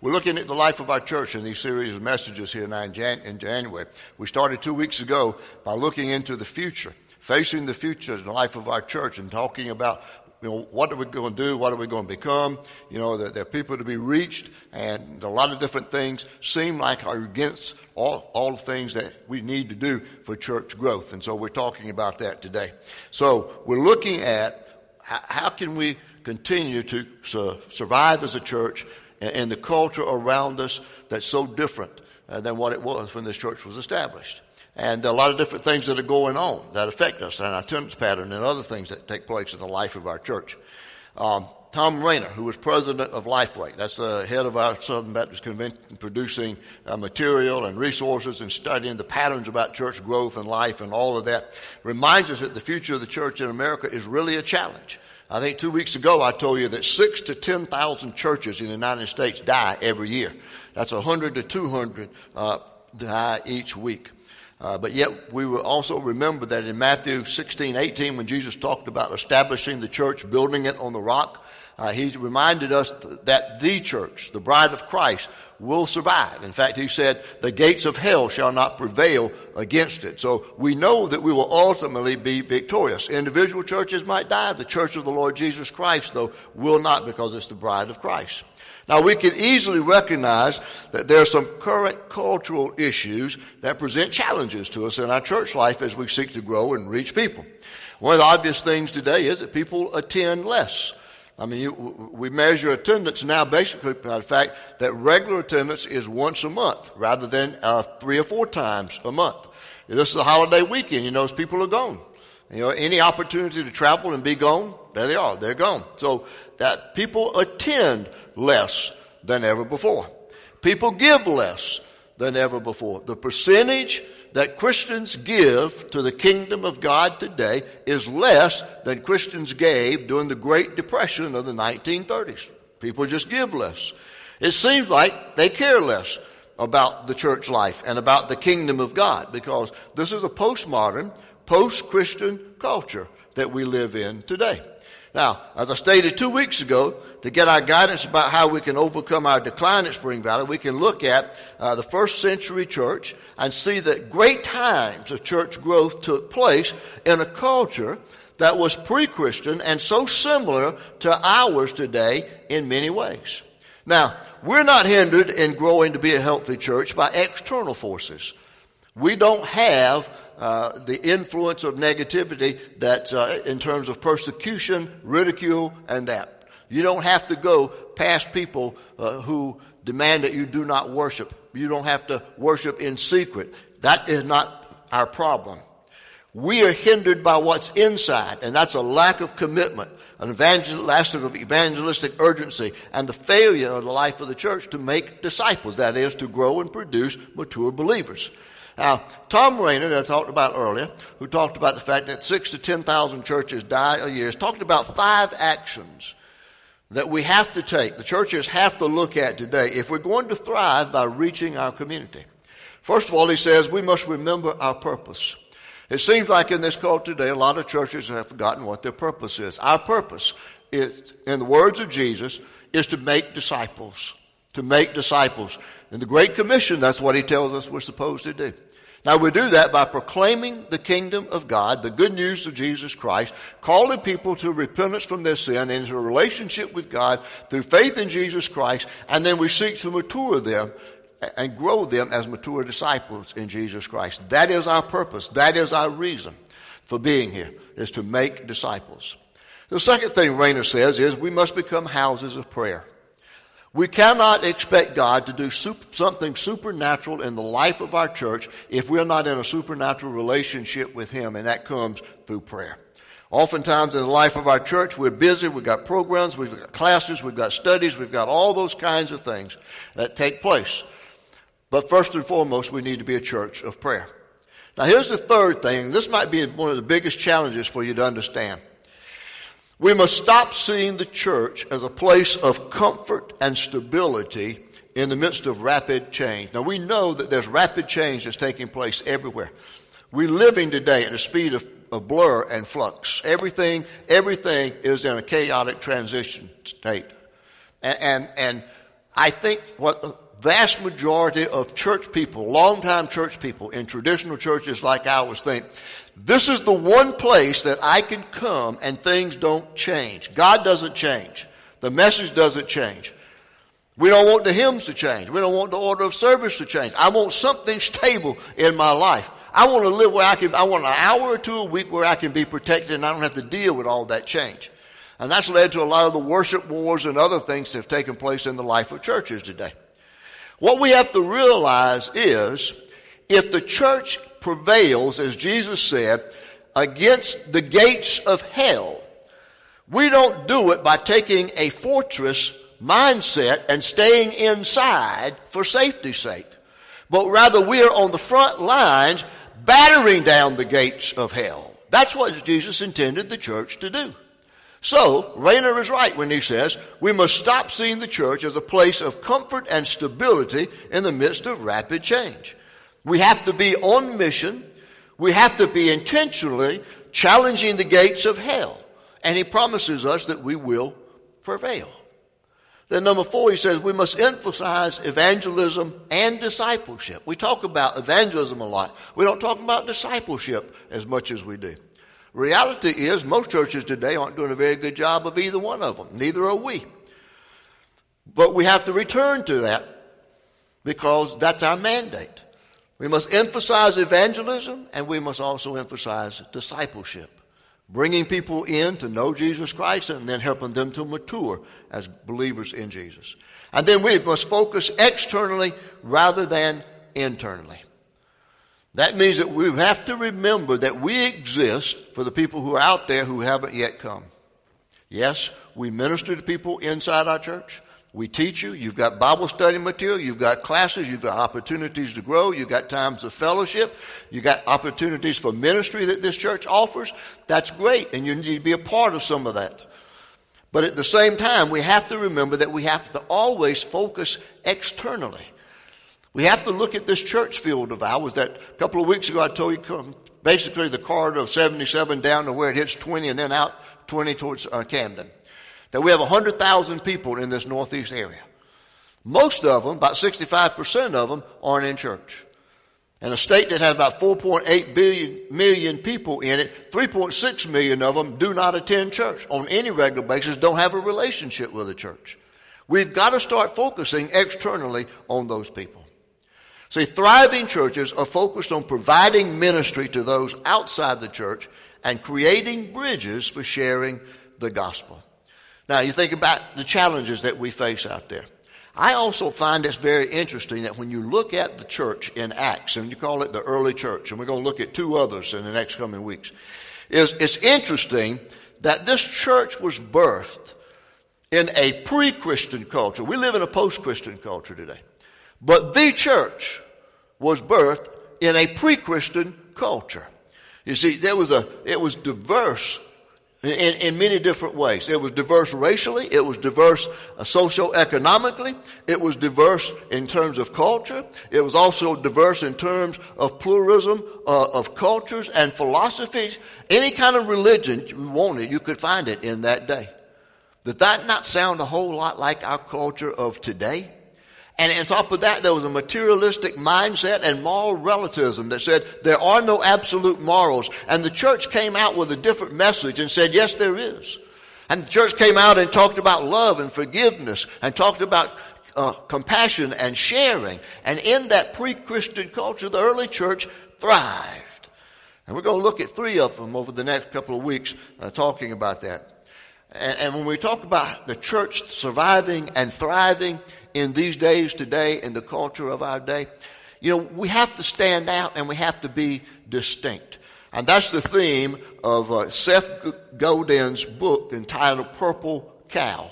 We're looking at the life of our church in these series of messages here now in, Jan- in January. We started two weeks ago by looking into the future, facing the future in the life of our church and talking about you know, what are we going to do? What are we going to become? You know, there, there, are people to be reached, and a lot of different things seem like are against all, all the things that we need to do for church growth. And so we're talking about that today. So we're looking at how, how can we continue to su- survive as a church in, the culture around us that's so different uh, than what it was when this church was established and a lot of different things that are going on that affect us and our attendance pattern and other things that take place in the life of our church. Um, Thom Rainer, who was president of Lifeway, that's the head of our Southern Baptist Convention, producing uh, material and resources and studying the patterns about church growth and life and all of that, reminds us that the future of the church in America is really a challenge. I think two weeks ago I told you that six to 10,000 churches in the United States die every year. That's 100 to 200 uh, die each week. Uh, but yet we will also remember that in Matthew 16, 18, when Jesus talked about establishing the church, building it on the rock, uh, he reminded us that the church, the bride of Christ, will survive. In fact, he said, the gates of hell shall not prevail against it. So we know that we will ultimately be victorious. Individual churches might die. The church of the Lord Jesus Christ, though, will not because it's the bride of Christ. Now, we can easily recognize that there are some current cultural issues that present challenges to us in our church life as we seek to grow and reach people. One of the obvious things today is that people attend less. I mean, you, we measure attendance now basically by the fact that regular attendance is once a month rather than uh, three or four times a month. This is a holiday weekend. You know, people are gone. You know, any opportunity to travel and be gone, there they are. They're gone. So that people attend less than ever before. People give less than ever before. The percentage that Christians give to the kingdom of God today is less than Christians gave during the Great Depression of the 1930s. People just give less. It seems like they care less about the church life and about the kingdom of God because this is a postmodern, post Christian culture that we live in today. Now, as I stated two weeks ago, to get our guidance about how we can overcome our decline at Spring Valley, we can look at uh, the first century church and see that great times of church growth took place in a culture that was pre-Christian and so similar to ours today in many ways. Now, we're not hindered in growing to be a healthy church by external forces. We don't have uh, the influence of negativity that uh, in terms of persecution, ridicule, and that. You don't have to go past people uh, who demand that you do not worship. You don't have to worship in secret. That is not our problem. We are hindered by what's inside, and that's a lack of commitment, an evangelistic, evangelistic urgency, and the failure of the life of the church to make disciples, that is, to grow and produce mature believers. Now, Thom Rainer, that I talked about earlier, who talked about the fact that six to 10,000 churches die a year, has talked about five actions that we have to take, the churches have to look at today if we're going to thrive by reaching our community. First of all, he says we must remember our purpose. It seems like in this culture today, a lot of churches have forgotten what their purpose is. Our purpose is, in the words of Jesus, is to make disciples. To make disciples. In the Great Commission, that's what he tells us we're supposed to do. Now we do that by proclaiming the kingdom of God, the good news of Jesus Christ, calling people to repentance from their sin and into a relationship with God through faith in Jesus Christ, and then we seek to mature them and grow them as mature disciples in Jesus Christ. That is our purpose. That is our reason for being here, is to make disciples. The second thing Rainer says is we must become houses of prayer. We cannot expect God to do something supernatural in the life of our church if we're not in a supernatural relationship with Him, and that comes through prayer. Oftentimes in the life of our church, we're busy, we've got programs, we've got classes, we've got studies, we've got all those kinds of things that take place. But first and foremost, we need to be a church of prayer. Now here's the third thing. This might be one of the biggest challenges for you to understand. We must stop seeing the church as a place of comfort and stability in the midst of rapid change. Now we know that there's rapid change that's taking place everywhere. We're living today at a speed of, of blur and flux. Everything, everything is in a chaotic transition state. And, and, and I think what the vast majority of church people, longtime church people in traditional churches like ours think, this is the one place that I can come and things don't change. God doesn't change. The message doesn't change. We don't want the hymns to change. We don't want the order of service to change. I want something stable in my life. I want to live where I can, I want an hour or two a week where I can be protected and I don't have to deal with all that change. And that's led to a lot of the worship wars and other things that have taken place in the life of churches today. What we have to realize is if the church prevails, as Jesus said, against the gates of hell, we don't do it by taking a fortress mindset and staying inside for safety's sake, but rather we are on the front lines battering down the gates of hell. That's what Jesus intended the church to do. So, Rainer is right when he says we must stop seeing the church as a place of comfort and stability in the midst of rapid change. We have to be on mission. We have to be intentionally challenging the gates of hell. And he promises us that we will prevail. Then number four, he says we must emphasize evangelism and discipleship. We talk about evangelism a lot. We don't talk about discipleship as much as we do. Reality is, most churches today aren't doing a very good job of either one of them. Neither are we. But we have to return to that because that's our mandate. We must emphasize evangelism and we must also emphasize discipleship. Bringing people in to know Jesus Christ and then helping them to mature as believers in Jesus. And then we must focus externally rather than internally. That means that we have to remember that we exist for the people who are out there who haven't yet come. Yes, we minister to people inside our church. We teach you. You've got Bible study material. You've got classes. You've got opportunities to grow. You've got times of fellowship. You've got opportunities for ministry that this church offers. That's great, and you need to be a part of some of that. But at the same time, we have to remember that we have to always focus externally. We have to look at this church field of ours that a couple of weeks ago I told you basically the corridor of 77 down to where it hits 20 and then out 20 towards uh, Camden. That we have 100,000 people in this northeast area. Most of them, about 65% of them, aren't in church. And a state that has about 4.8 billion, million people in it, 3.6 million of them do not attend church on any regular basis, don't have a relationship with the church. We've got to start focusing externally on those people. See, thriving churches are focused on providing ministry to those outside the church and creating bridges for sharing the gospel. Now, you think about the challenges that we face out there. I also find it's very interesting that when you look at the church in Acts, and you call it the early church, and we're going to look at two others in the next coming weeks, is it's interesting that this church was birthed in a pre-Christian culture. We live in a post-Christian culture today. But the church was birthed in a pre-Christian culture. You see, there was a, it was diverse in, in many different ways. It was diverse racially, it was diverse uh, socio-economically, it was diverse in terms of culture, it was also diverse in terms of pluralism uh, of cultures and philosophies. Any kind of religion you wanted, you could find it in that day. Did that not sound a whole lot like our culture of today? And on top of that, there was a materialistic mindset and moral relativism that said there are no absolute morals. And the church came out with a different message and said, yes, there is. And the church came out and talked about love and forgiveness and talked about uh, compassion and sharing. And in that pre-Christian culture, the early church thrived. And we're going to look at three of them over the next couple of weeks, uh, talking about that. And, and when we talk about the church surviving and thriving, in these days today, in the culture of our day, you know, we have to stand out and we have to be distinct. And that's the theme of uh, Seth Godin's book entitled Purple Cow.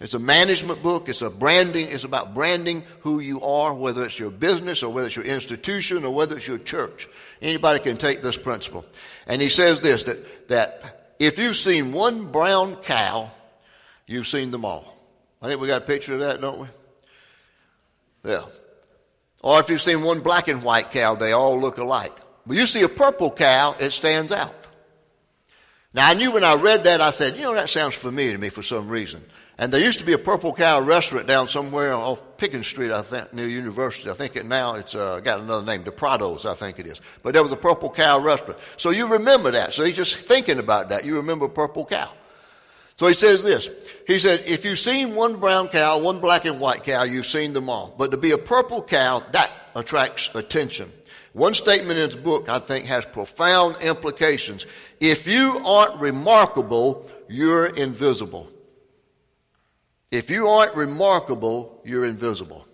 It's a management book. It's a branding. It's about branding who you are, whether it's your business or whether it's your institution or whether it's your church. Anybody can take this principle. And he says this, that, that if you've seen one brown cow, you've seen them all. I think we got a picture of that, don't we? Yeah. Or if you've seen one black and white cow, they all look alike. But you see a purple cow, it stands out. Now I knew when I read that, I said, you know, that sounds familiar to me for some reason. And there used to be a Purple Cow restaurant down somewhere off Pickens Street, I think, near University. I think it now it's uh, got another name, the Prados, I think it is. But there was a Purple Cow restaurant. So you remember that. So he's just thinking about that. You remember Purple Cow. So he says this. He says, if you've seen one brown cow, one black and white cow, you've seen them all. But to be a purple cow, that attracts attention. One statement in his book, I think, has profound implications. If you aren't remarkable, you're invisible. If you aren't remarkable, you're invisible.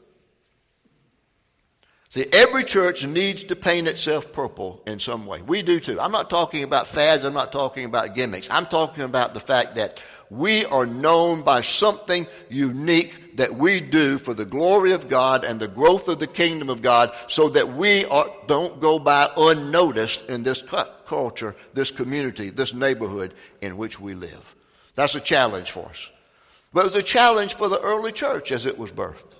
See, every church needs to paint itself purple in some way. We do too. I'm not talking about fads, I'm not talking about gimmicks. I'm talking about the fact that we are known by something unique that we do for the glory of God and the growth of the kingdom of God so that we are, don't go by unnoticed in this culture, this community, this neighborhood in which we live. That's a challenge for us. But it was a challenge for the early church as it was birthed.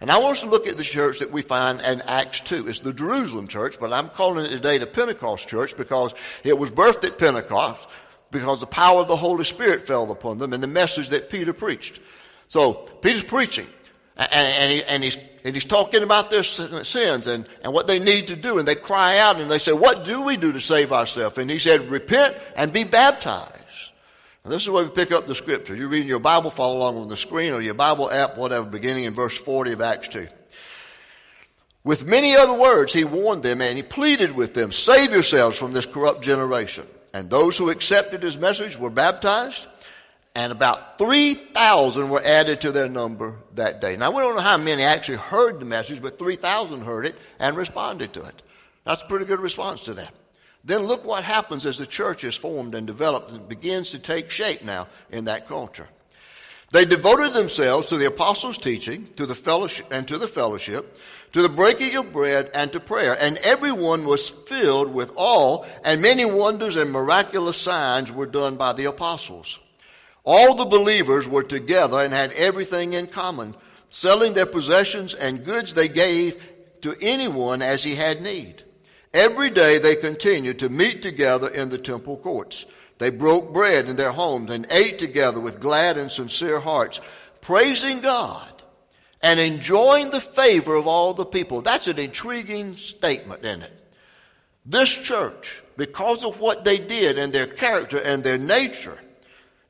And I want us to look at the church that we find in Acts 2. It's the Jerusalem church, but I'm calling it today the Pentecost church because it was birthed at Pentecost because the power of the Holy Spirit fell upon them and the message that Peter preached. So Peter's preaching and, and, he, and he's and he's talking about their sins and, and what they need to do. And they cry out and they say, What do we do to save ourselves? And he said, Repent and be baptized. And this is where we pick up the scripture. You're reading your Bible, follow along on the screen or your Bible app, whatever, beginning in verse 40 of Acts 2. With many other words, he warned them and he pleaded with them, Save yourselves from this corrupt generation. And those who accepted his message were baptized, and about 3,000 were added to their number that day. Now, we don't know how many actually heard the message, but 3,000 heard it and responded to it. That's a pretty good response to that. Then look what happens as the church is formed and developed and begins to take shape now in that culture. They devoted themselves to the apostles' teaching, to the fellowship, and to the fellowship, to the breaking of bread, and to prayer. And everyone was filled with awe, and many wonders and miraculous signs were done by the apostles. All the believers were together and had everything in common, selling their possessions and goods they gave to anyone as he had need. Every day they continued to meet together in the temple courts. They broke bread in their homes and ate together with glad and sincere hearts, praising God and enjoying the favor of all the people. That's an intriguing statement, isn't it? This church, because of what they did and their character and their nature,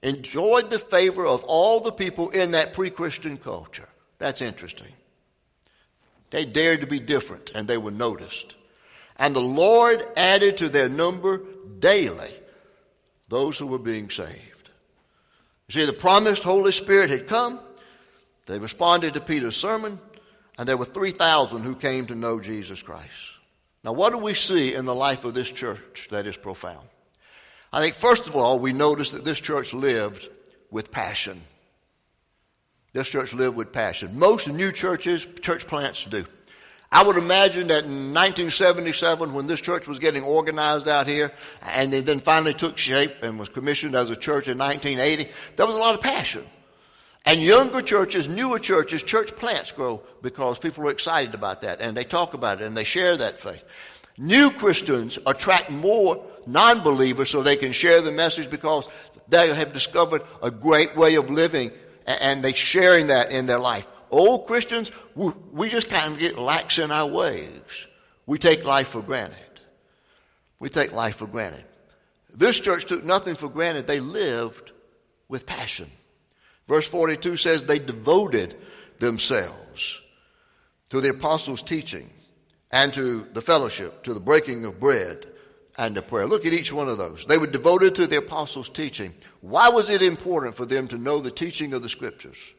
enjoyed the favor of all the people in that pre Christian culture. That's interesting. They dared to be different and they were noticed. And the Lord added to their number daily those who were being saved. You see, the promised Holy Spirit had come. They responded to Peter's sermon, and there were 3,000 who came to know Jesus Christ. Now, what do we see in the life of this church that is profound? I think, first of all, we notice that this church lived with passion. This church lived with passion. Most new churches, church plants do. I would imagine that in 1977, when this church was getting organized out here, and they then finally took shape and was commissioned as a church in 1980, there was a lot of passion. And younger churches, newer churches, church plants grow because people are excited about that and they talk about it and they share that faith. New Christians attract more non believers so they can share the message because they have discovered a great way of living and they're sharing that in their life. Old Christians, we just kind of get lax in our ways. We take life for granted. We take life for granted. This church took nothing for granted. They lived with passion. Verse 42 says they devoted themselves to the apostles' teaching and to the fellowship, to the breaking of bread and to prayer. Look at each one of those. They were devoted to the apostles' teaching. Why was it important for them to know the teaching of the scriptures?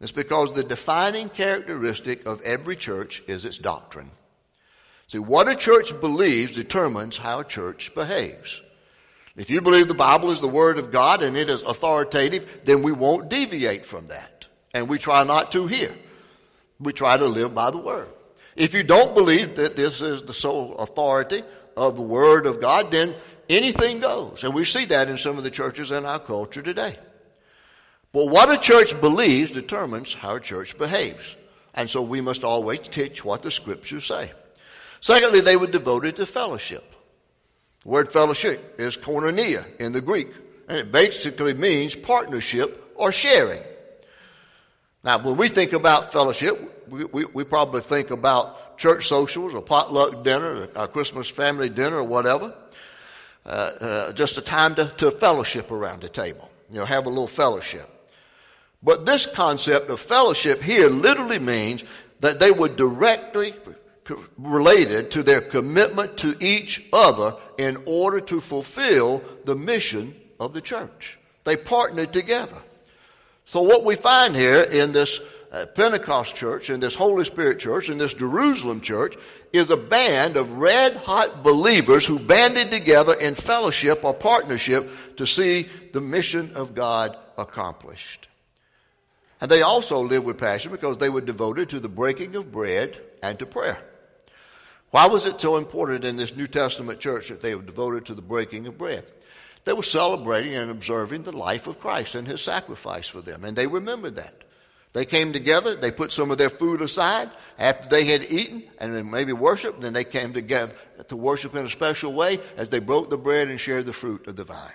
It's because the defining characteristic of every church is its doctrine. See, what a church believes determines how a church behaves. If you believe the Bible is the Word of God and it is authoritative, then we won't deviate from that. And we try not to here. We try to live by the Word. If you don't believe that this is the sole authority of the Word of God, then anything goes. And we see that in some of the churches in our culture today. But what a church believes determines how a church behaves. And so we must always teach what the scriptures say. Secondly, they were devoted to fellowship. The word fellowship is koinonia in the Greek, and it basically means partnership or sharing. Now, when we think about fellowship, we, we, we probably think about church socials, or potluck dinner, a Christmas family dinner, or whatever. Uh, uh, just a time to, to fellowship around the table, you know, have a little fellowship. But this concept of fellowship here literally means that they were directly related to their commitment to each other in order to fulfill the mission of the church. They partnered together. So, what we find here in this uh, Pentecost church, in this Holy Spirit church, in this Jerusalem church, is a band of red hot believers who banded together in fellowship or partnership to see the mission of God accomplished. And they also lived with passion because they were devoted to the breaking of bread and to prayer. Why was it so important in this New Testament church that they were devoted to the breaking of bread? They were celebrating and observing the life of Christ and his sacrifice for them, and they remembered that. They came together, they put some of their food aside after they had eaten and then maybe worshiped, then they came together to worship in a special way as they broke the bread and shared the fruit of the vine.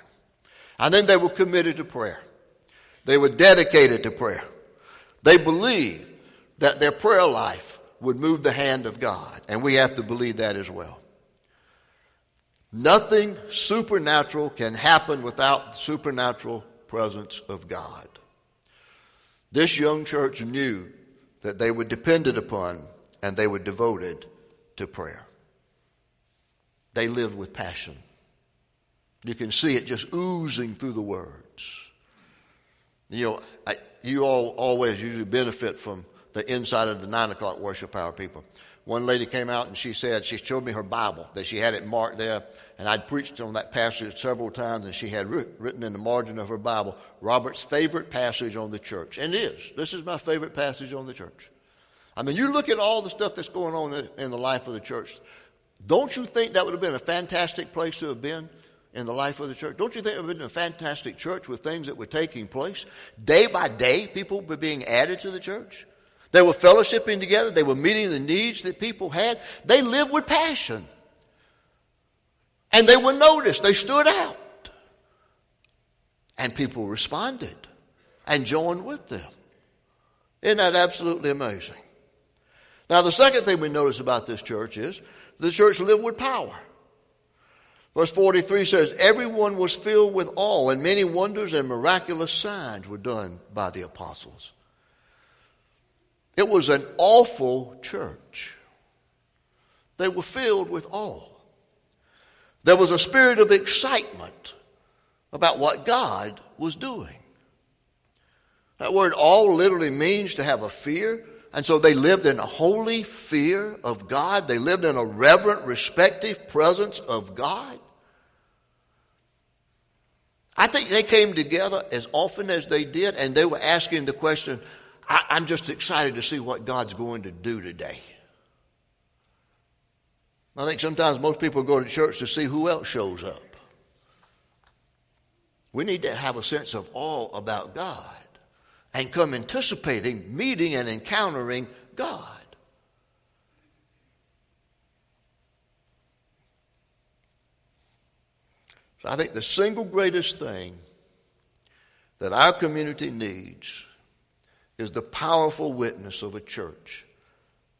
And then they were committed to prayer. They were dedicated to prayer. They believed that their prayer life would move the hand of God, and we have to believe that as well. Nothing supernatural can happen without the supernatural presence of God. This young church knew that they were dependent upon and they were devoted to prayer. They lived with passion. You can see it just oozing through the words. You know, I, you all always usually benefit from the inside of the nine o'clock worship hour people. One lady came out and she said, she showed me her Bible, that she had it marked there, and I'd preached on that passage several times, and she had written in the margin of her Bible, Robert's favorite passage on the church. And it is. This is my favorite passage on the church. I mean, you look at all the stuff that's going on in the life of the church. Don't you think that would have been a fantastic place to have been in the life of the church? Don't you think it would have been a fantastic church with things that were taking place? Day by day, people were being added to the church. They were fellowshipping together. They were meeting the needs that people had. They lived with passion. And they were noticed. They stood out. And people responded and joined with them. Isn't that absolutely amazing? Now, the second thing we notice about this church is the church lived with power. Verse 43 says, Everyone was filled with awe, and many wonders and miraculous signs were done by the apostles. It was an awful church. They were filled with awe. There was a spirit of excitement about what God was doing. That word all literally means to have a fear. And so they lived in a holy fear of God. They lived in a reverent, respective presence of God. I think they came together as often as they did, and they were asking the question I, I'm just excited to see what God's going to do today. I think sometimes most people go to church to see who else shows up. We need to have a sense of awe about God and come anticipating meeting and encountering God. So I think the single greatest thing that our community needs is the powerful witness of a church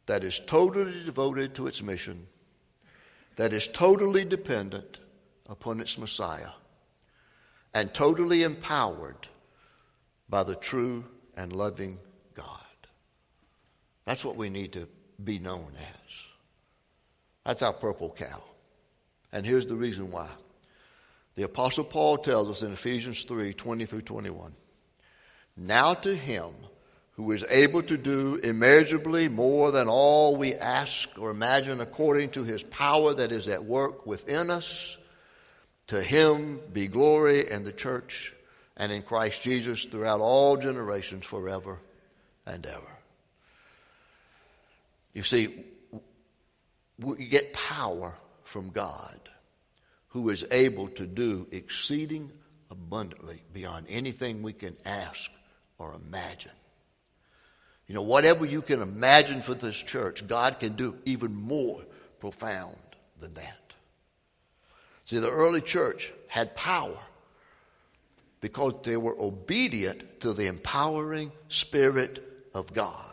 that is totally devoted to its mission, that is totally dependent upon its Messiah, and totally empowered by the true and loving God. That's what we need to be known as. That's our purple cow. And here's the reason why. The Apostle Paul tells us in Ephesians 3 20 through 21. Now to him who is able to do immeasurably more than all we ask or imagine according to his power that is at work within us. To him be glory in the church and in Christ Jesus throughout all generations forever and ever. You see, we get power from God who is able to do exceeding abundantly beyond anything we can ask or imagine. You know, whatever you can imagine for this church, God can do even more profound than that. See, the early church had power because they were obedient to the empowering Spirit of God.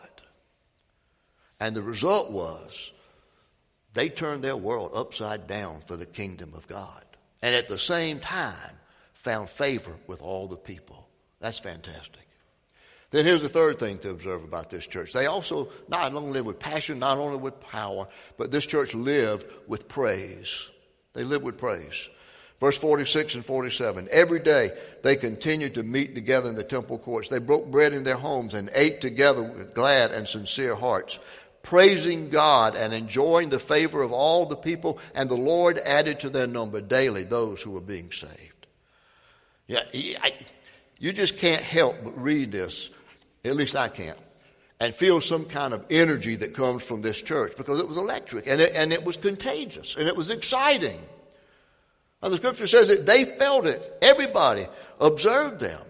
And the result was they turned their world upside down for the kingdom of God. And at the same time, found favor with all the people. That's fantastic. Then here's the third thing to observe about this church. They also not only lived with passion, not only with power, but this church lived with praise. They lived with praise. Verse 46 and 47. Every day they continued to meet together in the temple courts. They broke bread in their homes and ate together with glad and sincere hearts, praising God and enjoying the favor of all the people. And the Lord added to their number daily those who were being saved. Yeah, you just can't help but read this. At least I can't. And feel some kind of energy that comes from this church because it was electric and it, and it was contagious and it was exciting. And the scripture says that they felt it. Everybody observed them.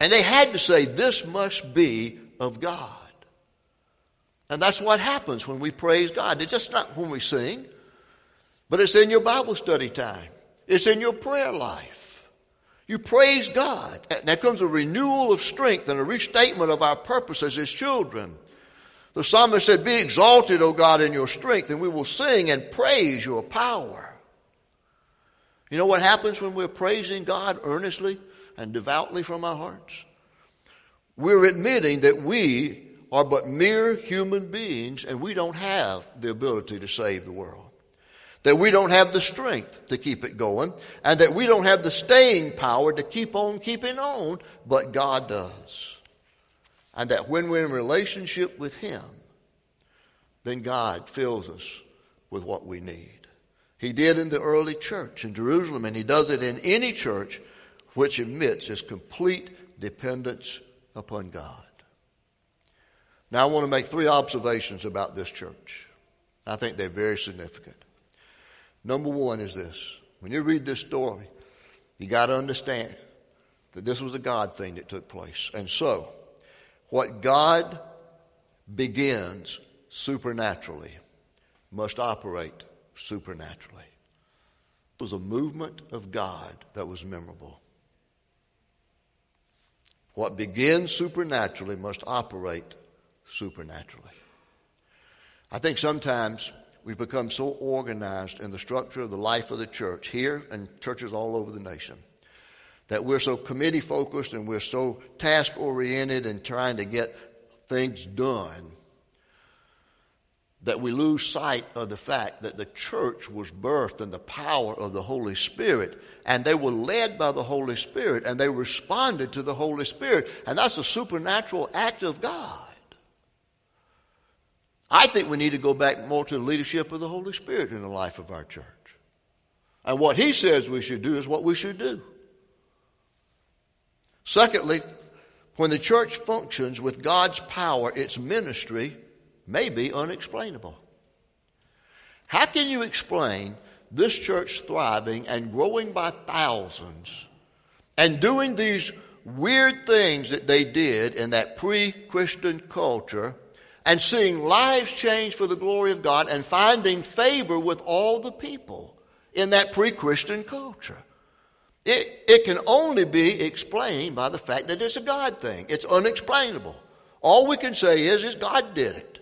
And they had to say, This must be of God. And that's what happens when we praise God. It's just not when we sing, but it's in your Bible study time, it's in your prayer life. You praise God. And there comes a renewal of strength and a restatement of our purpose as His children. The psalmist said, Be exalted, O God, in your strength, and we will sing and praise your power. You know what happens when we're praising God earnestly and devoutly from our hearts? We're admitting that we are but mere human beings and we don't have the ability to save the world. That we don't have the strength to keep it going and that we don't have the staying power to keep on keeping on, but God does. And that when we're in relationship with Him, then God fills us with what we need. He did in the early church in Jerusalem, and he does it in any church which admits its complete dependence upon God. Now, I want to make three observations about this church. I think they're very significant. Number one is this when you read this story, you got to understand that this was a God thing that took place. And so, what God begins supernaturally must operate supernaturally. It was a movement of God that was memorable. What begins supernaturally must operate supernaturally. I think sometimes we've become so organized in the structure of the life of the church here and churches all over the nation that we're so committee focused and we're so task oriented and trying to get things done that we lose sight of the fact that the church was birthed in the power of the Holy Spirit, and they were led by the Holy Spirit, and they responded to the Holy Spirit, and that's a supernatural act of God. I think we need to go back more to the leadership of the Holy Spirit in the life of our church. And what He says we should do is what we should do. Secondly, when the church functions with God's power, its ministry may be unexplainable. How can you explain this church thriving and growing by thousands and doing these weird things that they did in that pre Christian culture and seeing lives change for the glory of God and finding favor with all the people in that pre Christian culture? It, it can only be explained by the fact that it's a God thing. It's unexplainable. All we can say is, is God did it.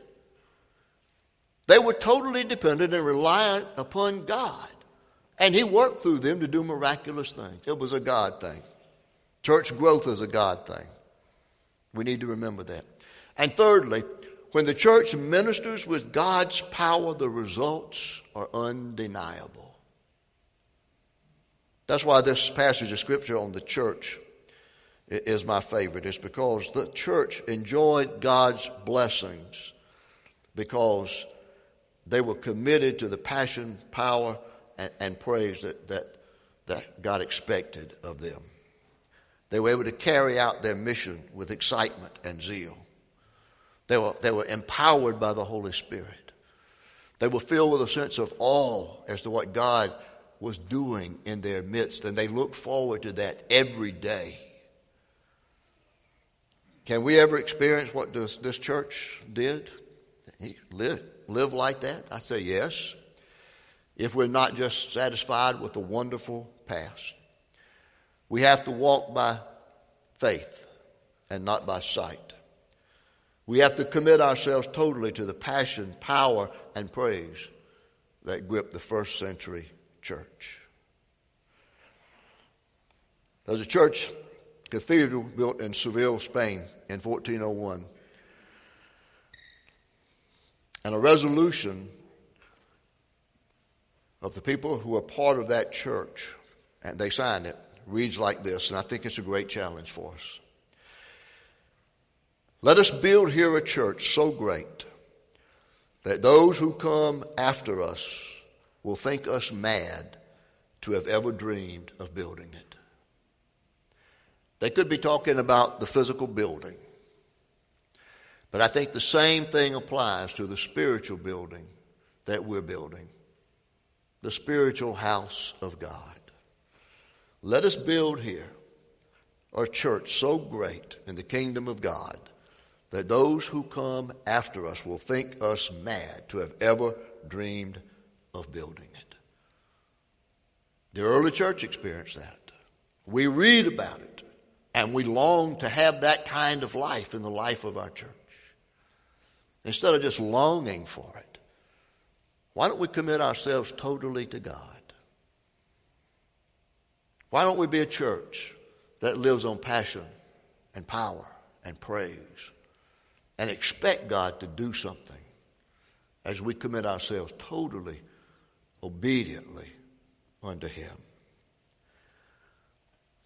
They were totally dependent and reliant upon God. And He worked through them to do miraculous things. It was a God thing. Church growth is a God thing. We need to remember that. And thirdly, when the church ministers with God's power, the results are undeniable. That's why this passage of Scripture on the church is my favorite. It's because the church enjoyed God's blessings because they were committed to the passion, power, and, and praise that, that, that God expected of them. They were able to carry out their mission with excitement and zeal. They were, they were empowered by the Holy Spirit. They were filled with a sense of awe as to what God was doing in their midst, and they looked forward to that every day. Can we ever experience what this, this church did? He lived, live like that? I say yes. If we're not just satisfied with the wonderful past, we have to walk by faith and not by sight. We have to commit ourselves totally to the passion, power, and praise that gripped the first century church. There's a church cathedral built in Seville, Spain in 1401. And a resolution of the people who were part of that church, and they signed it, reads like this, and I think it's a great challenge for us. Let us build here a church so great that those who come after us will think us mad to have ever dreamed of building it. They could be talking about the physical building, but I think the same thing applies to the spiritual building that we're building the spiritual house of God. Let us build here a church so great in the kingdom of God that those who come after us will think us mad to have ever dreamed of building it. The early church experienced that. We read about it, and we long to have that kind of life in the life of our church. Instead of just longing for it, why don't we commit ourselves totally to God? Why don't we be a church that lives on passion and power and praise? And expect God to do something as we commit ourselves totally, obediently unto Him.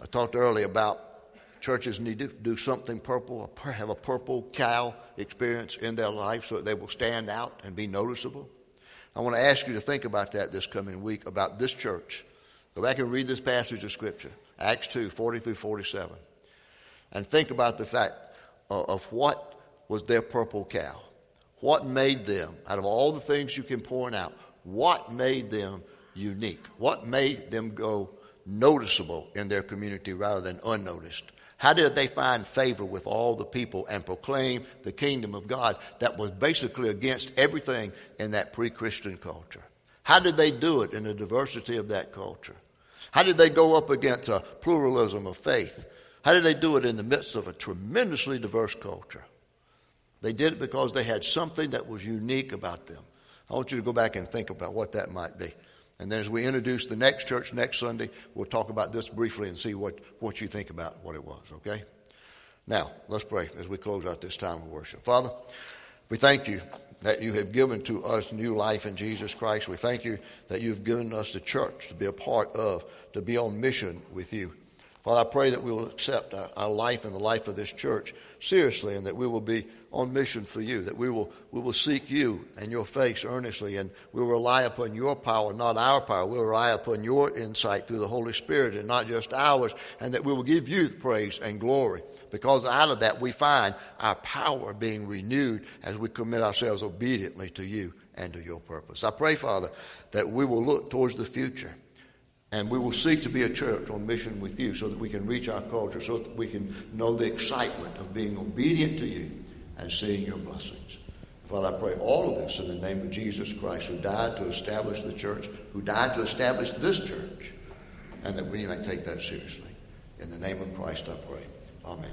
I talked earlier about churches need to do something purple, have a purple cow experience in their life so that they will stand out and be noticeable. I want to ask you to think about that this coming week, about this church. Go back and read this passage of Scripture, Acts 2 40 through 47, and think about the fact of what was their purple cow. What made them, out of all the things you can point out, what made them unique? What made them go noticeable in their community rather than unnoticed? How did they find favor with all the people and proclaim the kingdom of God that was basically against everything in that pre Christian culture? How did they do it in the diversity of that culture? How did they go up against a pluralism of faith? How did they do it in the midst of a tremendously diverse culture? They did it because they had something that was unique about them. I want you to go back and think about what that might be. And then as we introduce the next church next Sunday, we'll talk about this briefly and see what, what you think about what it was, okay? Now, let's pray as we close out this time of worship. Father, we thank you that you have given to us new life in Jesus Christ. We thank you that you've given us the church to be a part of, to be on mission with you. Father, I pray that we will accept our, our life and the life of this church seriously and that we will be on mission for you, that we will, we will seek you and your face earnestly, and we'll rely upon your power, not our power. We'll rely upon your insight through the Holy Spirit and not just ours, and that we will give you the praise and glory. Because out of that, we find our power being renewed as we commit ourselves obediently to you and to your purpose. I pray, Father, that we will look towards the future and we will seek to be a church on mission with you so that we can reach our culture, so that we can know the excitement of being obedient to you and seeing your blessings. Father, I pray all of this in the name of Jesus Christ, who died to establish the church, who died to establish this church, and that we may take that seriously. In the name of Christ, I pray. Amen.